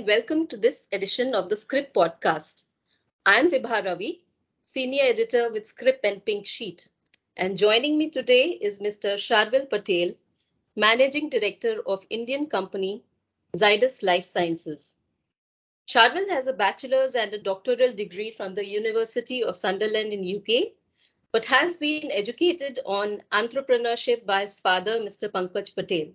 and welcome to this edition of the Scrip podcast. I'm Vibha Ravi, Senior Editor with Scrip and Pink Sheet. And joining me today is Mr. Sharvil Patel, Managing Director of Indian company Zydus Life Sciences. Sharvil has a bachelor's and a doctoral degree from the University of Sunderland in UK, but has been educated on entrepreneurship by his father, Mr. Pankaj Patel.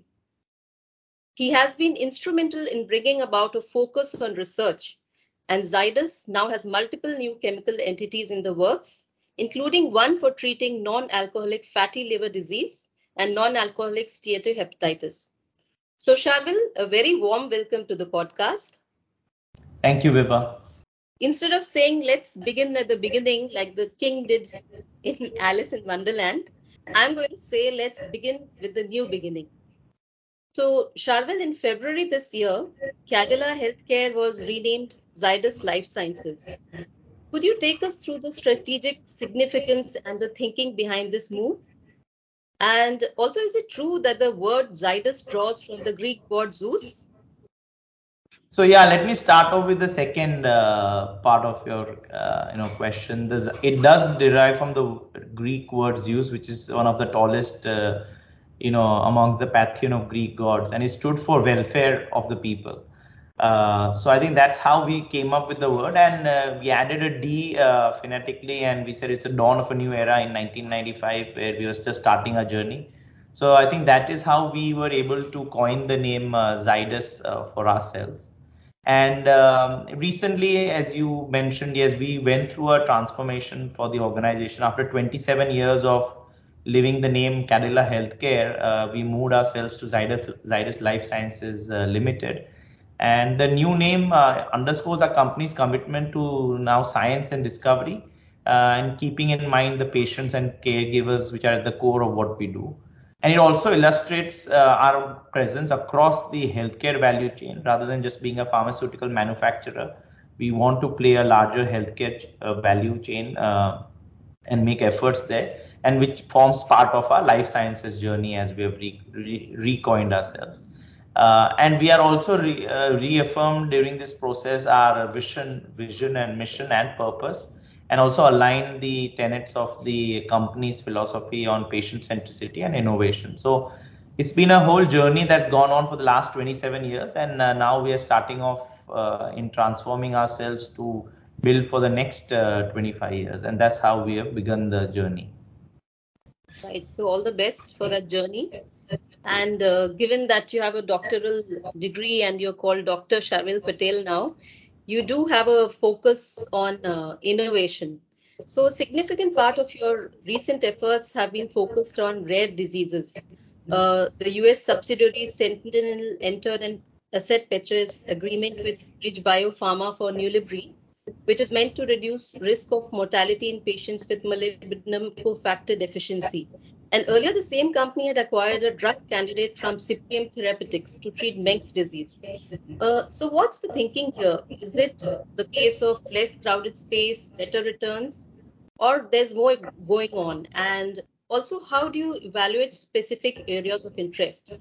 He has been instrumental in bringing about a focus on research, and Zydus now has multiple new chemical entities in the works, including one for treating non-alcoholic fatty liver disease and non-alcoholic steatohepatitis. So, Sharvil, a very warm welcome to the podcast. Thank you, Vibha. Instead of saying let's begin at the beginning like the king did in Alice in Wonderland, I'm going to say let's begin with the new beginning. So, Sharvil, in February this year, Cadila Healthcare was renamed Zydus Life Sciences. Could you take us through the strategic significance and the thinking behind this move? And also, is it true that the word Zydus draws from the Greek god Zeus? So yeah, let me start off with the second uh, part of your uh, you know question. There's, it does derive from the Greek word Zeus, which is one of the tallest uh, you know, amongst the pantheon of Greek gods, and it stood for welfare of the people. Uh, so I think that's how we came up with the word, and uh, we added a D uh, phonetically, and we said it's a dawn of a new era in 1995, where we were just starting our journey. So I think that is how we were able to coin the name uh, Zydus uh, for ourselves. And um, recently, as you mentioned, yes, we went through a transformation for the organization after 27 years of living the name Cadila Healthcare, uh, we moved ourselves to Zydus, Zydus Life Sciences uh, Limited. And the new name uh, underscores our company's commitment to now science and discovery uh, and keeping in mind the patients and caregivers, which are at the core of what we do. And it also illustrates uh, our presence across the healthcare value chain rather than just being a pharmaceutical manufacturer. We want to play a larger healthcare uh, value chain and make efforts there and which forms part of our life sciences journey as we have re- re- recoined ourselves. Uh, and we are also re- uh, reaffirmed during this process our vision, vision and mission and purpose, and also align the tenets of the company's philosophy on patient centricity and innovation. So it's been a whole journey that's gone on for the last 27 years, and uh, now we are starting off uh, in transforming ourselves to build for the next uh, 25 years, and that's how we have begun the journey. Right. So all the best for that journey. And uh, given that you have a doctoral degree and you're called Dr. Sharvil Patel now, you do have a focus on uh, innovation. So a significant part of your recent efforts have been focused on rare diseases. Uh, the US subsidiary Sentynl entered an asset purchase agreement with BridgeBio Pharma for Nulibry which is meant to reduce risk of mortality in patients with molybdenum cofactor deficiency. And earlier, the same company had acquired a drug candidate from Cyprium Therapeutics to treat Menkes disease. Uh, so, what's the thinking here? Is it the case of less crowded space, better returns, or there's more going on? And also, how do you evaluate specific areas of interest?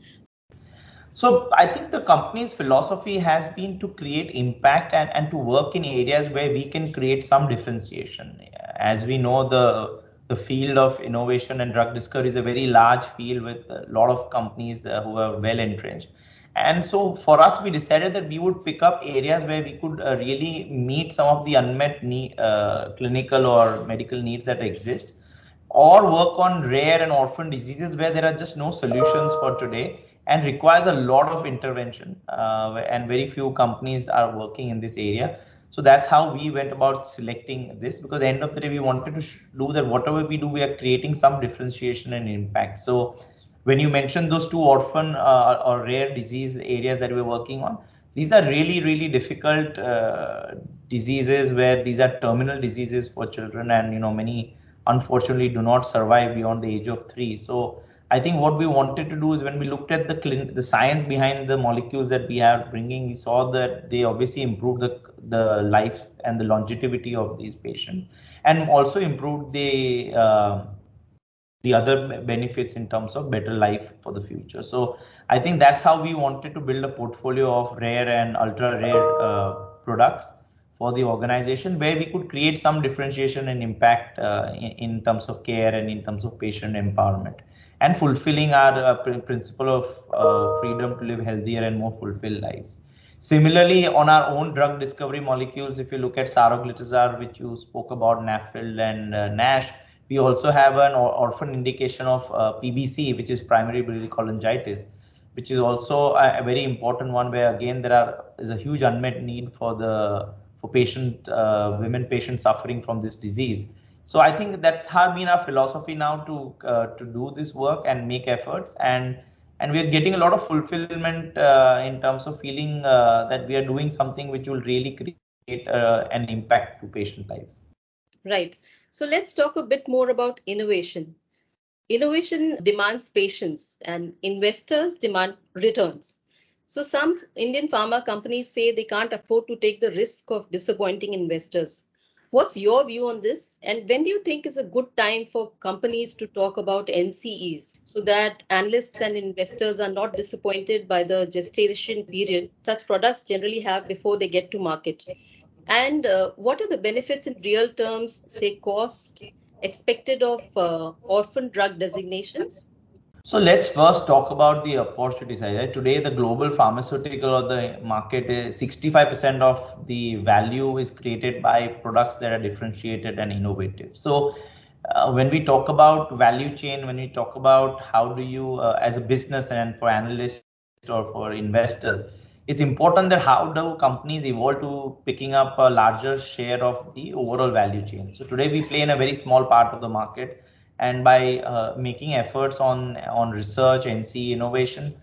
So I think the company's philosophy has been to create impact and, and to work in areas where we can create some differentiation. As we know, the the field of innovation and drug discovery is a very large field with a lot of companies uh, who are well entrenched. And so for us, we decided that we would pick up areas where we could uh, really meet some of the unmet need, uh, clinical or medical needs that exist, or work on rare and orphan diseases where there are just no solutions for today and requires a lot of intervention uh, and very few companies are working in this area. So that's how we went about selecting this because at the end of the day we wanted to do that whatever we do we are creating some differentiation and impact. So when you mentioned those two orphan uh, or rare disease areas that we're working on these are really really difficult uh, diseases where these are terminal diseases for children and you know many unfortunately do not survive beyond the age of 3 so I think what we wanted to do is when we looked at the clin- the science behind the molecules that we are bringing, we saw that they obviously improved the the life and the longevity of these patients, and also improved the uh, the other benefits in terms of better life for the future. So I think that's how we wanted to build a portfolio of rare and ultra rare uh, products for the organization where we could create some differentiation and impact uh, in, in, terms of care and in terms of patient empowerment and fulfilling our uh, principle of uh, freedom to live healthier and more fulfilled lives. Similarly, on our own drug discovery molecules, if you look at saroglitazar, which you spoke about, NAFLD and uh, NASH, we also have an orphan indication of uh, PBC, which is primary biliary cholangitis, which is also a, a, very important one where again there are is a huge unmet need for the for patient uh, women patients suffering from this disease. So I think that's how been our philosophy now to uh, to do this work and make efforts and and we are getting a lot of fulfillment uh, in terms of feeling uh, that we are doing something which will really create uh, an impact to patient lives. Right. So let's talk a bit more about innovation. Innovation demands patience and investors demand returns. So some Indian pharma companies say they can't afford to take the risk of disappointing investors. What's your view on this? And when do you think is a good time for companies to talk about NCEs so that analysts and investors are not disappointed by the gestation period such products generally have before they get to market? And uh, what are the benefits in real terms, say cost, expected of uh, orphan drug designations? So let's first talk about the opportunity side. Today, the global pharmaceutical or the market is 65% of the value is created by products that are differentiated and innovative. So uh, when we talk about value chain, when we talk about how do you, uh, as a business and for analysts or for investors, it's important that how do companies evolve to picking up a larger share of the overall value chain. So today we play in a very small part of the market and by uh, making efforts on on research and see innovation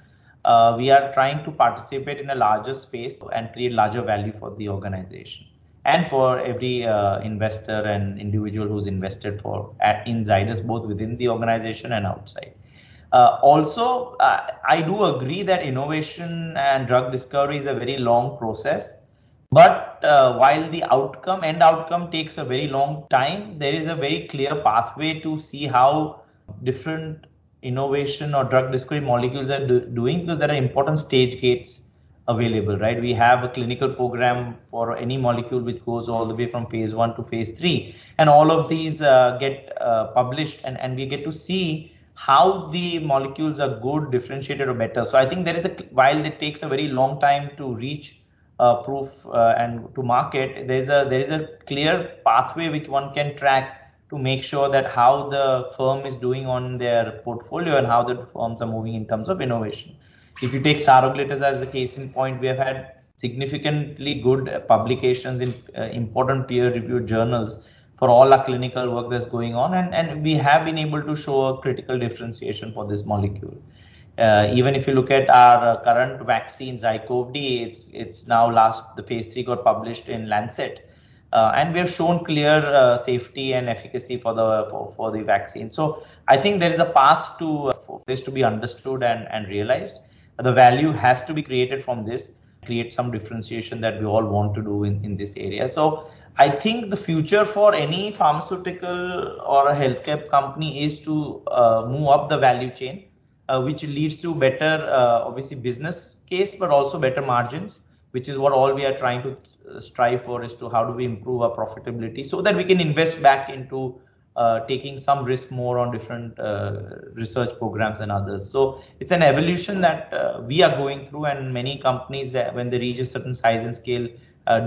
uh, we are trying to participate in a larger space and create larger value for the organization and for every uh, investor and individual who's invested for at in both within the organization and outside. Uh, also, uh, I do agree that innovation and drug discovery is a very long process but uh, while the outcome end outcome takes a very long time, there is a very clear pathway to see how different innovation or drug discovery molecules are do doing because there are important stage gates available, right? We have a clinical program for any molecule which goes all the way from phase one to phase three, and all of these uh, get uh, published, and, and we get to see how the molecules are good, differentiated, or better. So I think there is a while it takes a very long time to reach proof uh, and to market, there is a there is a clear pathway which one can track to make sure that how the firm is doing on their portfolio and how the firms are moving in terms of innovation. If you take saroglitazar as a case in point, we have had significantly good publications in uh, important peer-reviewed journals for all our clinical work that's going on, and, and we have been able to show a critical differentiation for this molecule. Uh, even if you look at our uh, current vaccine, ZyCoV-D, it's it's now last the phase three got published in Lancet, uh, and we have shown clear uh, safety and efficacy for the for, for the vaccine. So I think there is a path to uh, this to be understood and and realized. The value has to be created from this, create some differentiation that we all want to do in in this area. So. I think the future for any pharmaceutical or a healthcare company is to uh, move up the value chain which leads to better, uh, obviously, business case, but also better margins, which is what all we are trying to uh, strive for is to how do we improve our profitability so that we can invest back into uh, taking some risk more on different uh, research programs and others. So it's an evolution that uh, we are going through, and many companies, when they reach a certain size and scale,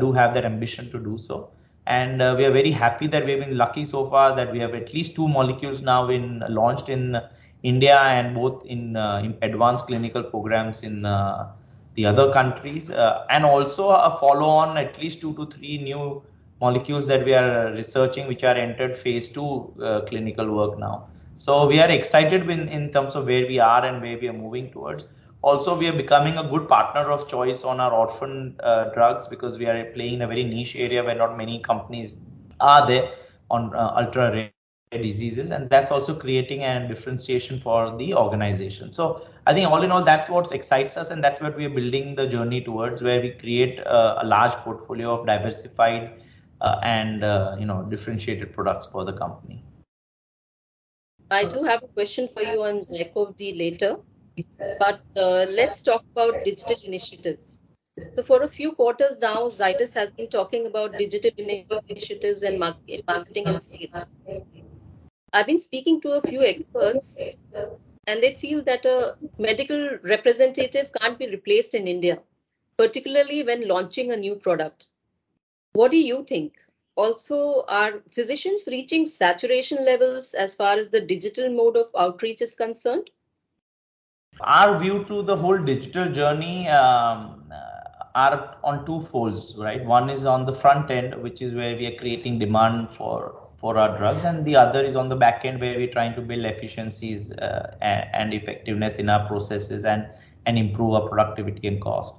do have that ambition to do so. And we are very happy that we have been lucky so far that we have at least two molecules now in launched in India and both in, uh, in advanced clinical programs in uh, the other countries, uh, and also a follow on at least two to three new molecules that we are researching, which are entered phase two clinical work now. So we are excited in, in terms of where we are and where we are moving towards. Also, we are becoming a good partner of choice on our orphan uh, drugs because we are playing in a very niche area where not many companies are there on uh, ultra rare diseases and that's also creating a differentiation for the organization so i think all in all that's what excites us and that's what we are building the journey towards where we create a, a large portfolio of diversified uh, and uh, you know differentiated products for the company I do have a question for you on ZyCoV-D later, but uh, let's talk about digital initiatives. So for a few quarters now, Zydus has been talking about digital initiatives and marketing and sales. I've been speaking to a few experts and they feel that a medical representative can't be replaced in India, particularly when launching a new product. What do you think? Also, are physicians reaching saturation levels as far as the digital mode of outreach is concerned? Our view to the whole digital journey um, are on two folds, right? One is on the front end, which is where we are creating demand for for our drugs, and the other is on the back end where we're trying to build efficiencies uh, and, effectiveness in our processes and and improve our productivity and cost.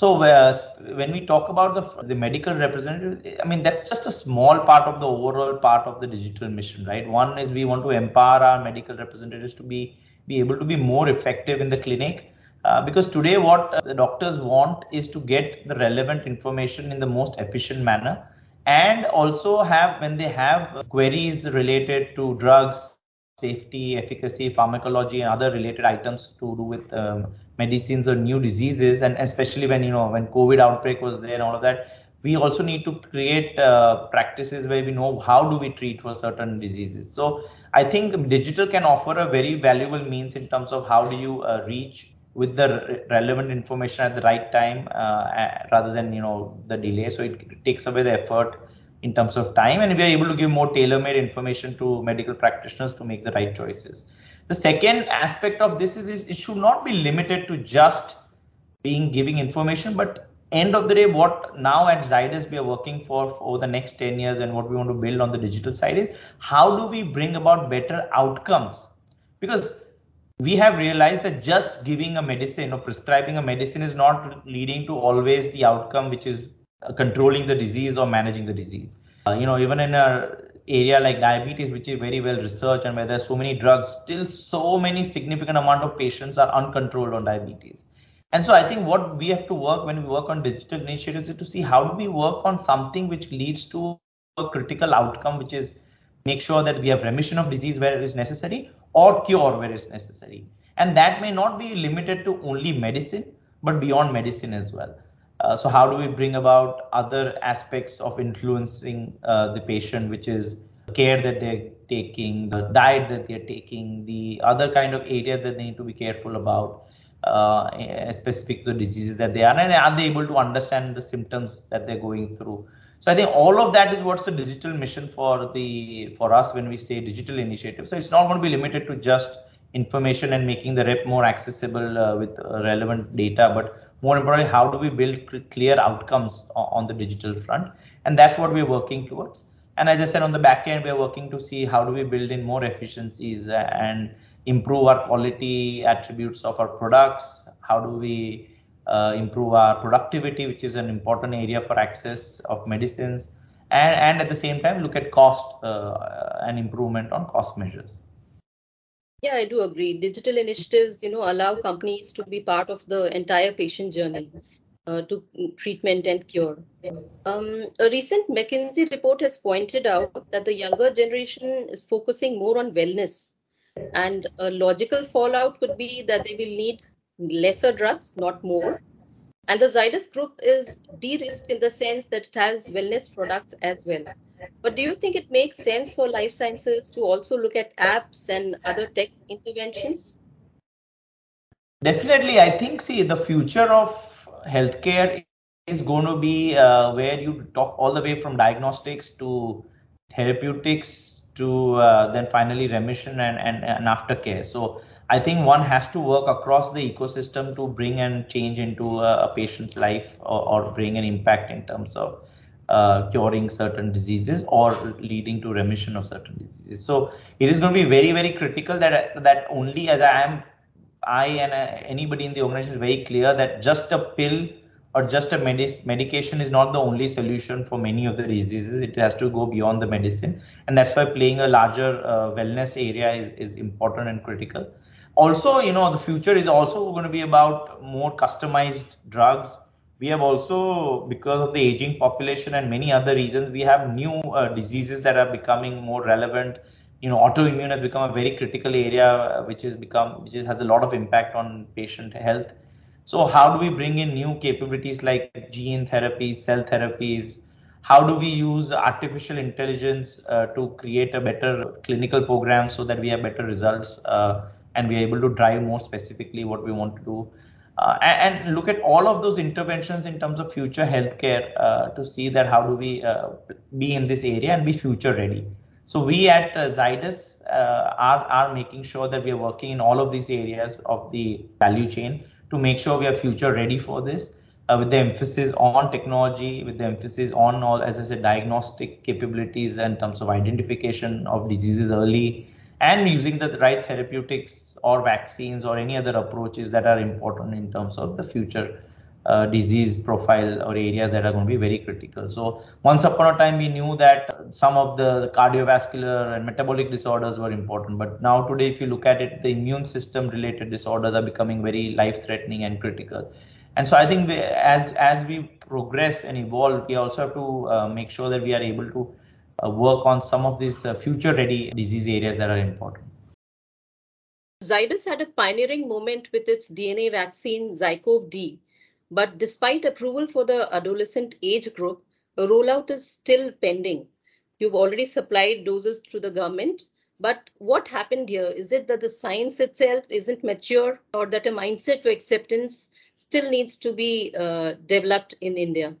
So uh, when we talk about the the medical representative, I mean that's just a small part of the overall part of the digital mission, right? One is we want to empower our medical representatives to be be able to be more effective in the clinic uh, because today what the doctors want is to get the relevant information in the most efficient manner and also have when they have queries related to drugs safety efficacy pharmacology and other related items to do with um, medicines or new diseases and especially when you know when covid outbreak was there and all of that we also need to create uh, practices where we know how do we treat for certain diseases. So i think digital can offer a very valuable means in terms of how do you uh, reach with the relevant information at the right time uh, rather than you know the delay. So it, it, takes away the effort in terms of time and we are able to give more tailor-made information to medical practitioners to make the right choices. The second aspect of this is, is it should not be limited to just being giving information but end of the day what now at Zydus we are working for, for over the next 10 years and what we want to build on the digital side is how do we bring about better outcomes? Because we have realized that just giving a medicine or prescribing a medicine is not leading to always the outcome which is uh, controlling the disease or managing the disease. Uh, you know even in a area like diabetes which is very well researched and where there's so many drugs still so many significant amount of patients are uncontrolled on diabetes. And so i think what we have to work when we work on digital initiatives is to see how do we work on something which leads to a critical outcome which is make sure that we have remission of disease where it is necessary or cure where it's necessary. And that may not be limited to only medicine, but beyond medicine as well. Uh, so how do we bring about other aspects of influencing uh, the patient, which is care that they're taking, the diet that they're taking, the other kind of areas that they need to be careful about, uh, specific to the diseases that they are, and are they able to understand the symptoms that they're going through? So I think all of that is what's the digital mission for the for us when we say digital initiative. So it's not going to be limited to just information and making the rep more accessible uh, with uh, relevant data, but more importantly, how do we build clear outcomes on the digital front? And that's what we're working towards. And as I said, on the back end, we're working to see how do we build in more efficiencies and improve our quality attributes of our products. How do we uh, improve our productivity, which is an important area for access of medicines, and, and at the same time look at cost uh, and improvement on cost measures. Yeah, I do agree. Digital initiatives, you know, allow companies to be part of the entire patient journey uh, to treatment and cure. Um, a recent McKinsey report has pointed out that the younger generation is focusing more on wellness, and a logical fallout could be that they will need lesser drugs, not more. And the Zydus group is de-risked in the sense that it has wellness products as well. But do you think it makes sense for life sciences to also look at apps and other tech interventions? Definitely, I think see the future of healthcare is going to be uh, where you talk all the way from diagnostics to therapeutics to uh, then finally remission and, and, and aftercare. So I think one has to work across the ecosystem to bring and change into a, a patient's life or, or, bring an impact in terms of uh, curing certain diseases or leading to remission of certain diseases. So it is going to be very, very critical that that only as I am, I and uh, anybody in the organization is very clear that just a pill or just a medic- medication is not the only solution for many of the diseases. It has to go beyond the medicine, and that's why playing a larger uh, wellness area is, is important and critical also you know the future is also going to be about more customized drugs. We have also because of the aging population and many other reasons we have new uh, diseases that are becoming more relevant. You know autoimmune has become a very critical area uh, which has become which has a lot of impact on patient health. So how do we bring in new capabilities like gene therapies cell therapies? How do we use artificial intelligence uh, to create a better clinical program so that we have better results uh, and we are able to drive more specifically what we want to do. Uh, and, and, look at all of those interventions in terms of future healthcare uh, to see that how do we uh, be in this area and be future ready. So we at uh, Zydus uh, are, are making sure that we are working in all of these areas of the value chain to make sure we are future ready for this uh, with the emphasis on technology, with the emphasis on all, as I said, diagnostic capabilities in terms of identification of diseases early and using the right therapeutics or vaccines or any other approaches that are important in terms of the future uh, disease profile or areas that are going to be very critical. So once upon a time, we knew that some of the cardiovascular and metabolic disorders were important. But now today, if you look at it, the immune system related disorders are becoming very life threatening and critical. And so I think we, as, as we progress and evolve, we also have to uh, make sure that we are able to work on some of these uh, future ready disease areas that are important. Zydus had a pioneering moment with its DNA vaccine Zycov D but despite approval for the adolescent age group, a rollout is still pending. You've already supplied doses to the government, but what happened here? Is it that the science itself isn't mature or that a mindset for acceptance still needs to be uh, developed in India?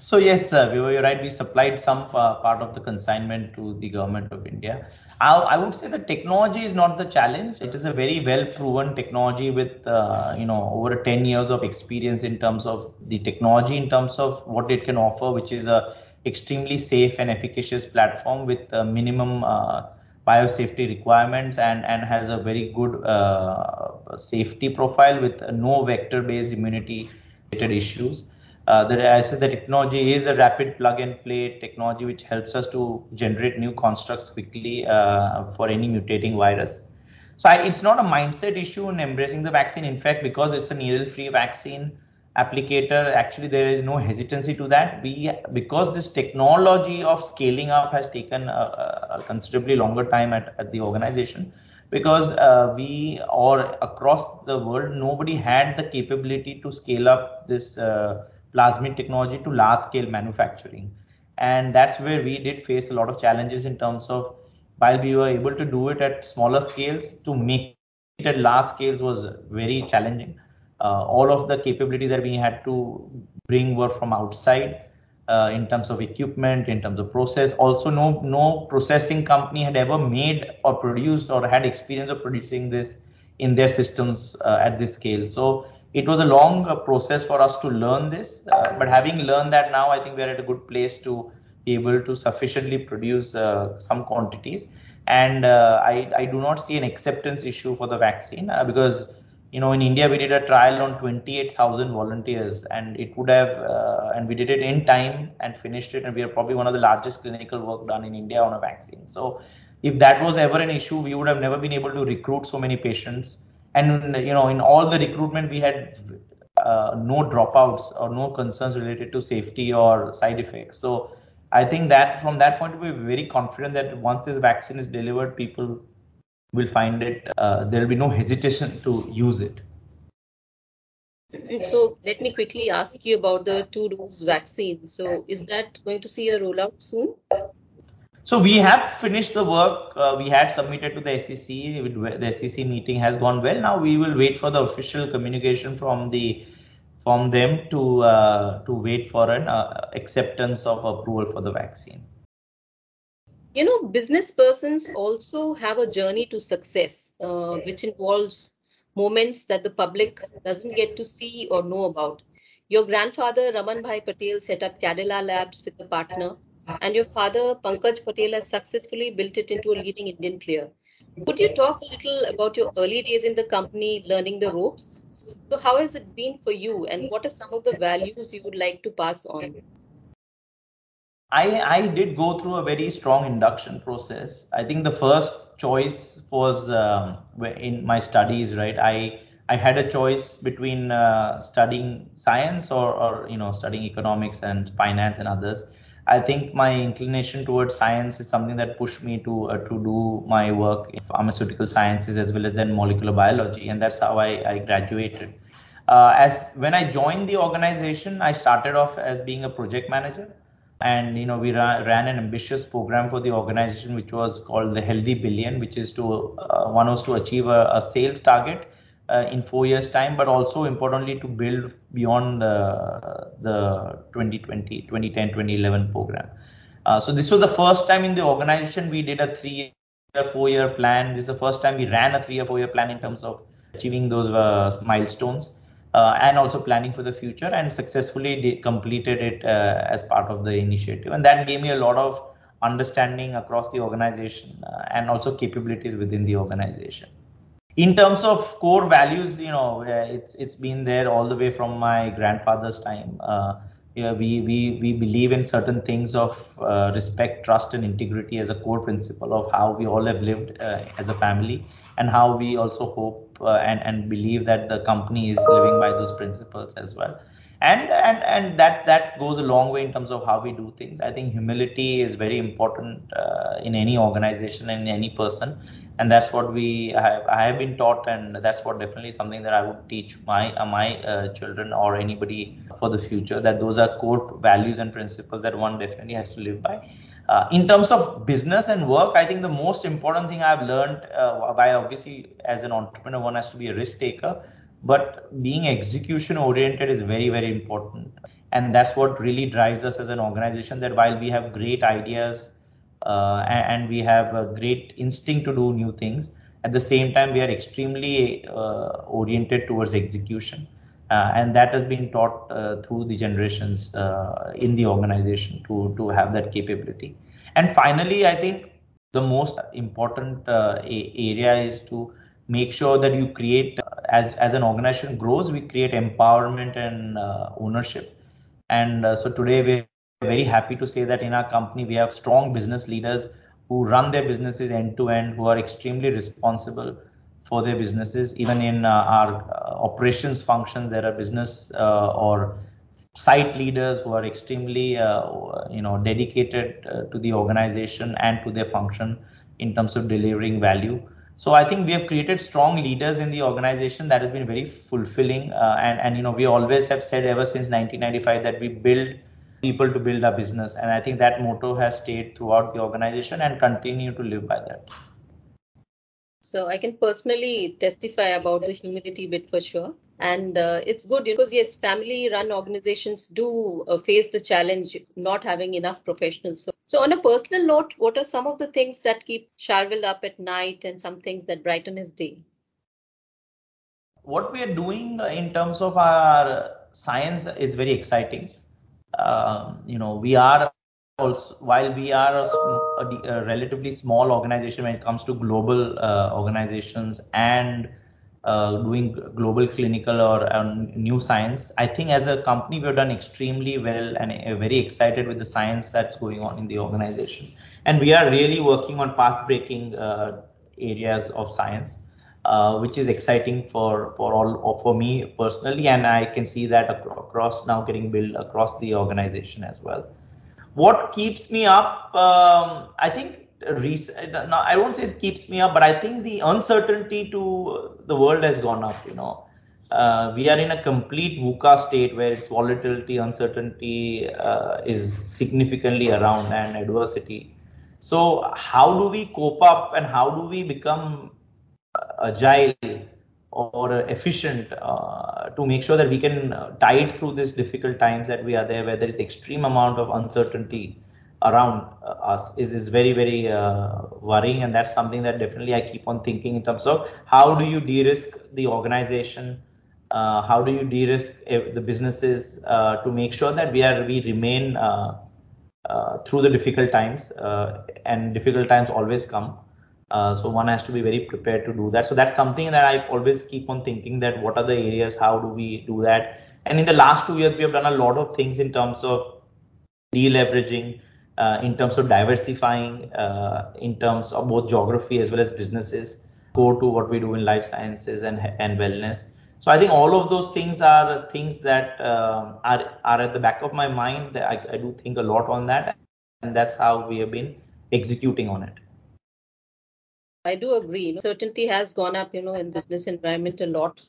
So yes, sir, we were right. We supplied some uh, part of the consignment to the government of India. I, I, would say the technology is not the challenge. It is a very well proven technology with uh, you know over 10 years of experience in terms of the technology, in terms of what it can offer, which is a extremely safe and efficacious platform with minimum uh, biosafety requirements and and has a very good uh, safety profile with no vector-based immunity related issues. Uh, I said the technology is a rapid plug and play technology which helps us to generate new constructs quickly uh, for any mutating virus. So it's not a mindset issue in embracing the vaccine. In fact, because it's a needle-free vaccine applicator, actually there is no hesitancy to that. We because this technology of scaling up has taken a, considerably longer time at, at the organization because uh, we or across the world nobody had the capability to scale up this. Plasmid technology to large scale manufacturing. And that's where we did face a lot of challenges in terms of while we were able to do it at smaller scales, to make it at large scales was very challenging. Uh, all of the capabilities that we had to bring were from outside uh, in terms of equipment, in terms of process. Also, no no processing company had ever made or produced or had experience of producing this in their systems uh, at this scale. So it was a long uh, process for us to learn this uh, but having learned that now i think we're at a good place to be able to sufficiently produce uh, some quantities. And I, I do not see an acceptance issue for the vaccine because you know in india we did a trial on 28000 volunteers and it would have uh, and we did it in time and finished it and we are probably one of the largest clinical work done in india on a vaccine. So if that was ever an issue we would have never been able to recruit so many patients and you know in all the recruitment we had uh, no dropouts or no concerns related to safety or side effects. So i think that from that point of view we're very confident that once this vaccine is delivered people will find it uh, there will be no hesitation to use it. So let me quickly ask you about the two dose vaccine. So is that going to see a rollout soon so we have finished the work uh, we had submitted to the SEC. The SEC meeting has gone well. Now we will wait for the official communication from the from them to uh, to wait for an uh, acceptance of approval for the vaccine. You know, business persons also have a journey to success, uh, which involves moments that the public doesn't get to see or know about. Your grandfather Raman Bhai Patel set up Cadila Labs with a partner and your father, Pankaj Patel, has successfully built it into a leading Indian player. Could you talk a little about your early days in the company, learning the ropes? So, how has it been for you, and what are some of the values you would like to pass on? I, I did go through a very strong induction process. I think the first choice was um, in my studies, right? I I had a choice between uh, studying science or, or you know studying economics and finance and others I think my inclination towards science is something that pushed me to uh, to do my work in pharmaceutical sciences as well as then molecular biology, and that's how I, I graduated. Uh, as when I joined the organization, I started off as being a project manager, and you know we ran, ran an ambitious program for the organization, which was called the Healthy Billion, which is to uh, one was to achieve a, a sales target in four years time but also importantly to build beyond uh, the 2020 2010 2011 program. Uh, so this was the first time in the organization we did a three year four year plan. This is the first time we ran a three year four year plan in terms of achieving those uh, milestones uh, and also planning for the future and successfully completed it uh, as part of the initiative. And that gave me a lot of understanding across the organization and also capabilities within the organization in terms of core values you know it's it's been there all the way from my grandfather's time. Uh, we we we believe in certain things of uh, respect trust and integrity as a core principle of how we all have lived uh, as a family and how we also hope uh, and and believe that the company is living by those principles as well and and and that that goes a long way in terms of how we do things i think humility is very important uh, in any organization and any person and that's what we have, I have been taught, and that's what definitely something that I would teach my uh, my uh, children or anybody for the future. That those are core values and principles that one definitely has to live by. Uh, in terms of business and work, I think the most important thing I've learned uh, by obviously as an entrepreneur, one has to be a risk taker, but being execution oriented is very very important, and that's what really drives us as an organization. That while we have great ideas uh, and we have a great instinct to do new things. At the same time, we are extremely uh, oriented towards execution. Uh, and that has been taught uh, through the generations uh, in the organization to to have that capability and finally i think the most important uh, area is to make sure that you create as as an organization grows we create empowerment and ownership and so today we're very happy to say that in our company we have strong business leaders who run their businesses end to end, who are extremely responsible for their businesses. Even in uh, our uh, operations function, there are business uh, or site leaders who are extremely, uh, you know, dedicated uh, to the organization and to their function in terms of delivering value. So I think we have created strong leaders in the organization that has been very fulfilling. Uh, and and you know, we always have said ever since 1995 that we build people to build a business. And I think that motto has stayed throughout the organization and continue to live by that. So I can personally testify about the humility bit for sure. And uh, it's good because yes, family run organizations do uh, face the challenge not having enough professionals. So, so on a personal note, what are some of the things that keep Sharvil up at night and some things that brighten his day? What we are doing in terms of our science is very exciting um, you know, we are also, while we are a, a, a, relatively small organization when it comes to global uh, organizations and uh, doing global clinical or um, new science, I think as a company we've done extremely well and uh, very excited with the science that's going on in the organization. And we are really working on path-breaking uh, areas of science uh, which is exciting for for all for me personally, and I can see that across now getting built across the organization as well. What keeps me up? Um, I think no, I won't say it keeps me up, but I think the uncertainty to the world has gone up. You know, uh, we are in a complete VUCA state where its volatility, uncertainty uh, is significantly around and adversity. So, how do we cope up and how do we become agile or efficient uh, to make sure that we can tide through these difficult times that we are there where there is extreme amount of uncertainty around uh, us is, is very very uh, worrying and that's something that definitely i keep on thinking in terms of how do you de-risk the organization uh, how do you de-risk the businesses uh, to make sure that we are we remain uh, through the difficult times and difficult times always come uh, so one has to be very prepared to do that. So that's something that I always keep on thinking that what are the areas, how do we do that? And in the last two years, we have done a lot of things in terms of deleveraging, uh, in terms of diversifying, uh, in terms of both geography as well as businesses, go to what we do in life sciences and and wellness. So I think all of those things are things that uh, are are at the back of my mind. I, I do think a lot on that, and that's how we have been executing on it. I do agree. Certainty has gone up, you know, in business environment a lot.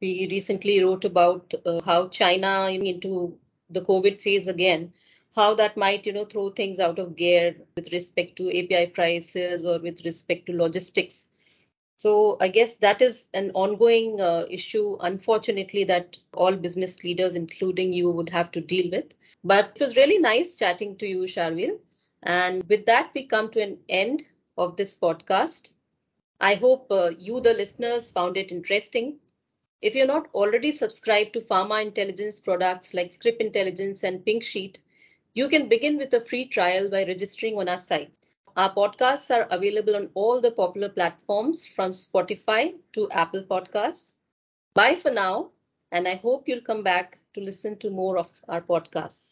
We recently wrote about uh, how China into the COVID phase again, how that might, you know, throw things out of gear with respect to API prices or with respect to logistics. So I guess that is an ongoing uh, issue, unfortunately, that all business leaders, including you, would have to deal with. But it was really nice chatting to you, Sharvil. And with that, we come to an end of this podcast. I hope uh, you, the listeners, found it interesting. If you're not already subscribed to pharma intelligence products like Scrip Intelligence and Pink Sheet, you can begin with a free trial by registering on our site. Our podcasts are available on all the popular platforms from Spotify to Apple Podcasts. Bye for now, and I hope you'll come back to listen to more of our podcasts.